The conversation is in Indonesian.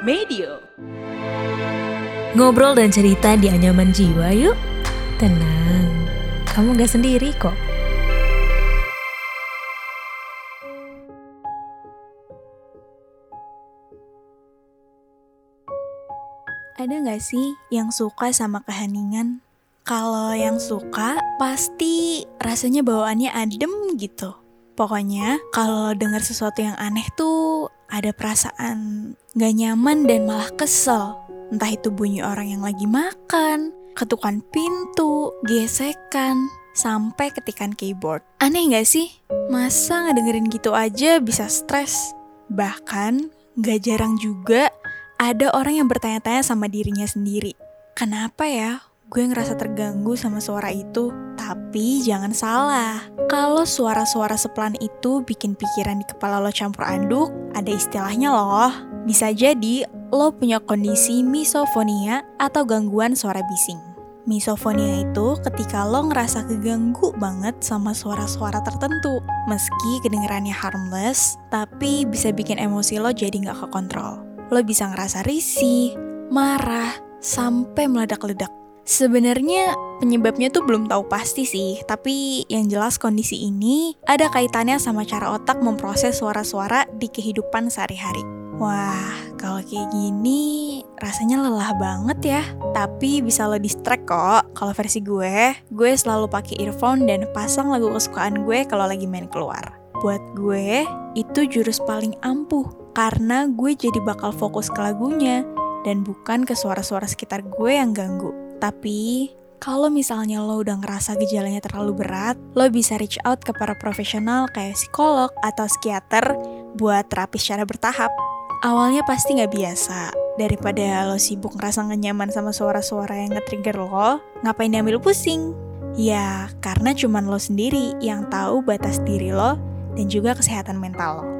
Medio. Ngobrol dan cerita di anyaman jiwa yuk. Tenang, kamu gak sendiri kok. Ada nggak sih yang suka sama keheningan? Kalau yang suka, pasti rasanya bawaannya adem gitu. Pokoknya, kalau dengar sesuatu yang aneh tuh ada perasaan gak nyaman dan malah kesel. Entah itu bunyi orang yang lagi makan, ketukan pintu, gesekan, sampai ketikan keyboard. Aneh gak sih? Masa ngedengerin gitu aja bisa stres? Bahkan, gak jarang juga ada orang yang bertanya-tanya sama dirinya sendiri. Kenapa ya gue ngerasa terganggu sama suara itu? Tapi jangan salah, kalau suara-suara sepelan itu bikin pikiran di kepala lo campur aduk, ada istilahnya loh. Bisa jadi lo punya kondisi misofonia atau gangguan suara bising. Misofonia itu ketika lo ngerasa keganggu banget sama suara-suara tertentu. Meski kedengarannya harmless, tapi bisa bikin emosi lo jadi nggak kekontrol. Lo bisa ngerasa risih, marah, sampai meledak-ledak. Sebenarnya penyebabnya tuh belum tahu pasti sih, tapi yang jelas kondisi ini ada kaitannya sama cara otak memproses suara-suara di kehidupan sehari-hari. Wah, kalau kayak gini rasanya lelah banget ya. Tapi bisa lo distract kok. Kalau versi gue, gue selalu pakai earphone dan pasang lagu kesukaan gue kalau lagi main keluar. Buat gue, itu jurus paling ampuh karena gue jadi bakal fokus ke lagunya dan bukan ke suara-suara sekitar gue yang ganggu. Tapi, kalau misalnya lo udah ngerasa gejalanya terlalu berat, lo bisa reach out ke para profesional kayak psikolog atau psikiater buat terapi secara bertahap. Awalnya pasti nggak biasa, daripada lo sibuk ngerasa gak nyaman sama suara-suara yang nge-trigger lo, ngapain diambil pusing? Ya, karena cuman lo sendiri yang tahu batas diri lo dan juga kesehatan mental lo.